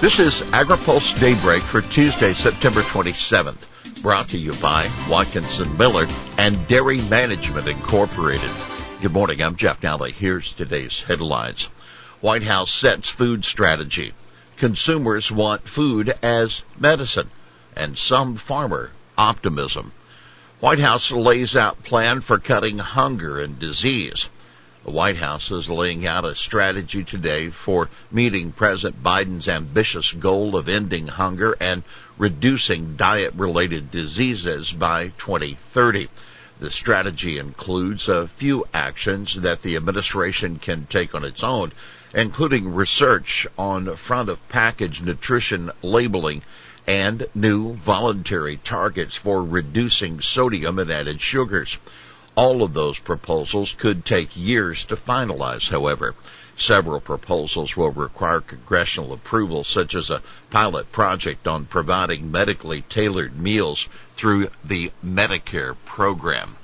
This is AgriPulse Daybreak for Tuesday, September 27th, brought to you by Watkinson Miller and Dairy Management Incorporated. Good morning, I'm Jeff Nalley. Here's today's headlines. White House sets food strategy. Consumers want food as medicine and some farmer optimism. White House lays out plan for cutting hunger and disease. The White House is laying out a strategy today for meeting President Biden's ambitious goal of ending hunger and reducing diet related diseases by 2030. The strategy includes a few actions that the administration can take on its own, including research on front of package nutrition labeling and new voluntary targets for reducing sodium and added sugars. All of those proposals could take years to finalize, however. Several proposals will require congressional approval, such as a pilot project on providing medically tailored meals through the Medicare program.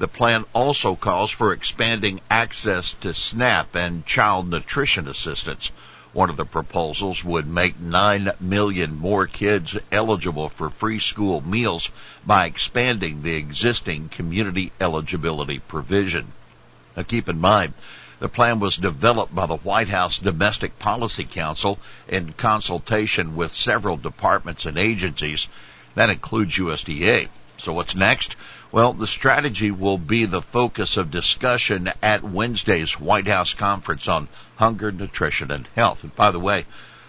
The plan also calls for expanding access to SNAP and child nutrition assistance. One of the proposals would make 9 million more kids eligible for free school meals by expanding the existing community eligibility provision. Now keep in mind, the plan was developed by the White House Domestic Policy Council in consultation with several departments and agencies. That includes USDA. So what's next? Well, the strategy will be the focus of discussion at Wednesday's White House conference on hunger, nutrition, and health. And by the way,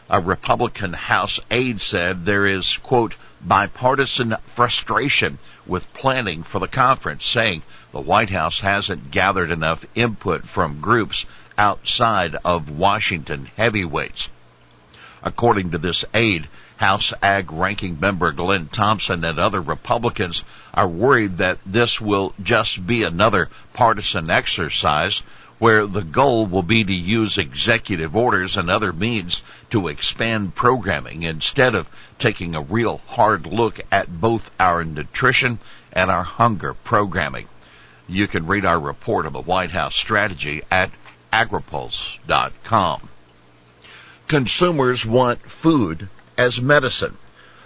a Republican House aide said there is, quote, bipartisan frustration with planning for the conference, saying the White House hasn't gathered enough input from groups outside of Washington heavyweights. According to this aide, House Ag Ranking Member Glenn Thompson and other Republicans are worried that this will just be another partisan exercise where the goal will be to use executive orders and other means to expand programming instead of taking a real hard look at both our nutrition and our hunger programming. You can read our report on the White House strategy at agripulse.com. Consumers want food as medicine.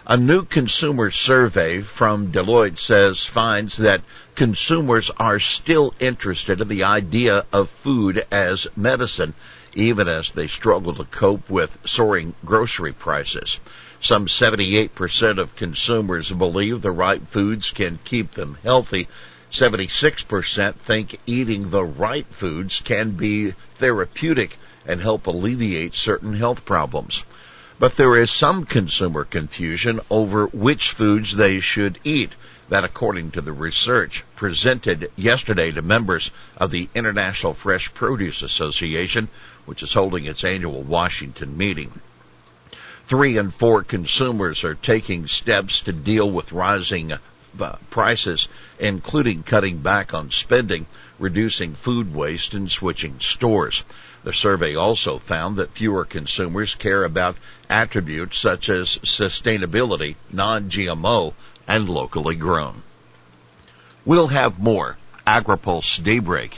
A new consumer survey from Deloitte says finds that consumers are still interested in the idea of food as medicine, even as they struggle to cope with soaring grocery prices. Some 78% of consumers believe the right foods can keep them healthy. 76% think eating the right foods can be therapeutic and help alleviate certain health problems. But there is some consumer confusion over which foods they should eat. That according to the research presented yesterday to members of the International Fresh Produce Association, which is holding its annual Washington meeting. Three in four consumers are taking steps to deal with rising uh, prices, including cutting back on spending, reducing food waste, and switching stores. The survey also found that fewer consumers care about attributes such as sustainability, non-GMO, and locally grown. We'll have more AgriPulse Daybreak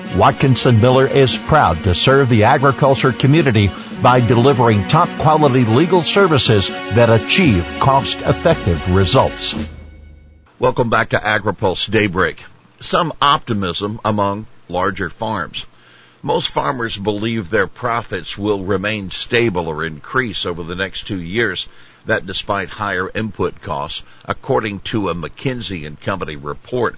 Watkinson Miller is proud to serve the agriculture community by delivering top quality legal services that achieve cost effective results. Welcome back to AgriPulse Daybreak. Some optimism among larger farms. Most farmers believe their profits will remain stable or increase over the next two years, that despite higher input costs, according to a McKinsey and Company report.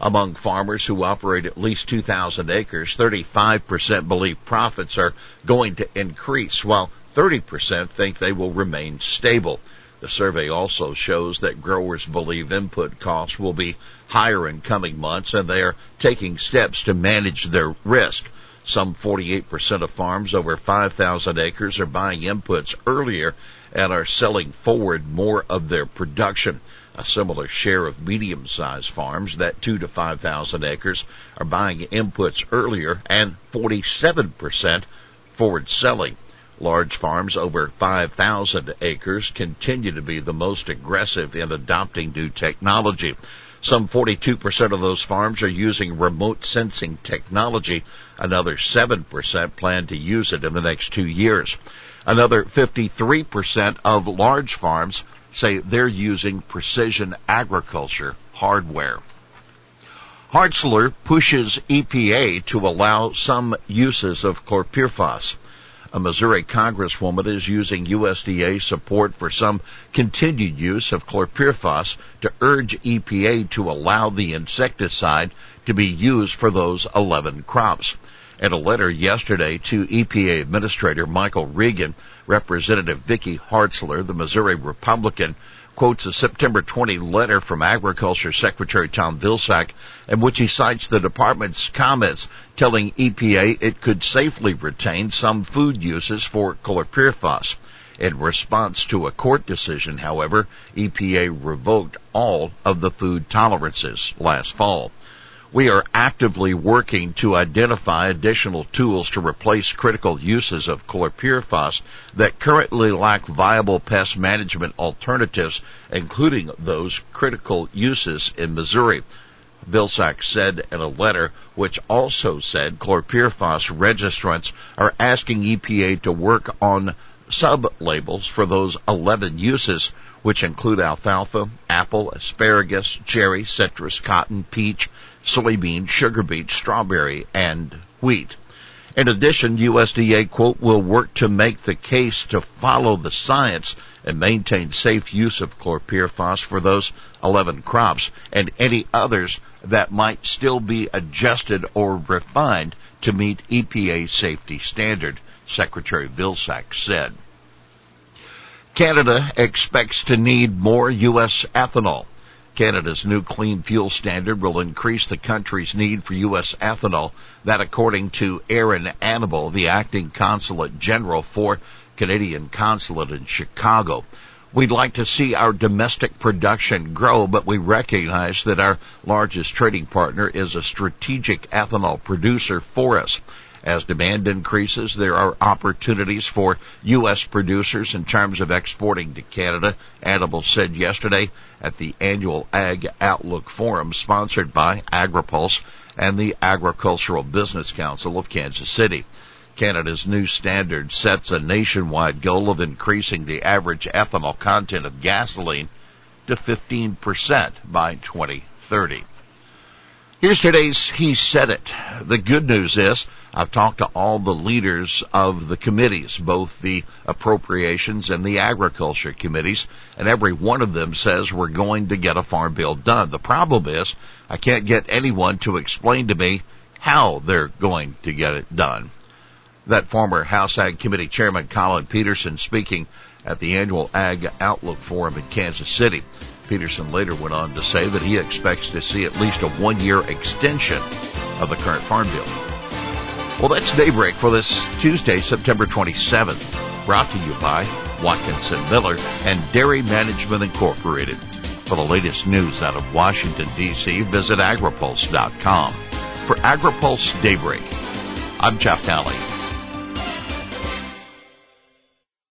Among farmers who operate at least 2,000 acres, 35% believe profits are going to increase, while 30% think they will remain stable. The survey also shows that growers believe input costs will be higher in coming months and they are taking steps to manage their risk. Some 48% of farms over 5,000 acres are buying inputs earlier and are selling forward more of their production. A similar share of medium-sized farms, that 2 to 5,000 acres, are buying inputs earlier and 47% forward selling. Large farms over 5,000 acres continue to be the most aggressive in adopting new technology. Some 42% of those farms are using remote sensing technology. Another 7% plan to use it in the next two years. Another 53% of large farms say they're using precision agriculture hardware. Hartzler pushes EPA to allow some uses of chlorpyrifos. A Missouri congresswoman is using USDA support for some continued use of chlorpyrifos to urge EPA to allow the insecticide to be used for those 11 crops. In a letter yesterday to EPA Administrator Michael Regan, Representative Vicky Hartzler, the Missouri Republican, quotes a September 20 letter from Agriculture Secretary Tom Vilsack in which he cites the department's comments telling EPA it could safely retain some food uses for chlorpyrifos. In response to a court decision, however, EPA revoked all of the food tolerances last fall. We are actively working to identify additional tools to replace critical uses of chlorpyrifos that currently lack viable pest management alternatives, including those critical uses in Missouri. Vilsack said in a letter, which also said chlorpyrifos registrants are asking EPA to work on sub-labels for those 11 uses, which include alfalfa, apple, asparagus, cherry, citrus, cotton, peach, soybean, sugar beet, strawberry, and wheat. In addition, USDA quote will work to make the case to follow the science and maintain safe use of chlorpyrifos for those 11 crops and any others that might still be adjusted or refined to meet EPA safety standard, Secretary Vilsack said. Canada expects to need more U.S. ethanol. Canada's new clean fuel standard will increase the country's need for U.S. ethanol. That according to Aaron Annable, the acting consulate general for Canadian consulate in Chicago. We'd like to see our domestic production grow, but we recognize that our largest trading partner is a strategic ethanol producer for us. As demand increases, there are opportunities for U.S. producers in terms of exporting to Canada, Annable said yesterday at the annual Ag Outlook Forum sponsored by AgriPulse and the Agricultural Business Council of Kansas City. Canada's new standard sets a nationwide goal of increasing the average ethanol content of gasoline to 15% by 2030. Here's today's He Said It. The good news is I've talked to all the leaders of the committees, both the appropriations and the agriculture committees, and every one of them says we're going to get a farm bill done. The problem is I can't get anyone to explain to me how they're going to get it done. That former House Ag Committee Chairman Collin Peterson speaking at the annual Ag Outlook Forum in Kansas City. Peterson later went on to say that he expects to see at least a one year extension of the current farm bill. Well, that's Daybreak for this Tuesday, September 27th. Brought to you by Watkinson Miller and Dairy Management Incorporated. For the latest news out of Washington, D.C., visit agripulse.com. For AgriPulse Daybreak, I'm Jeff Nalley.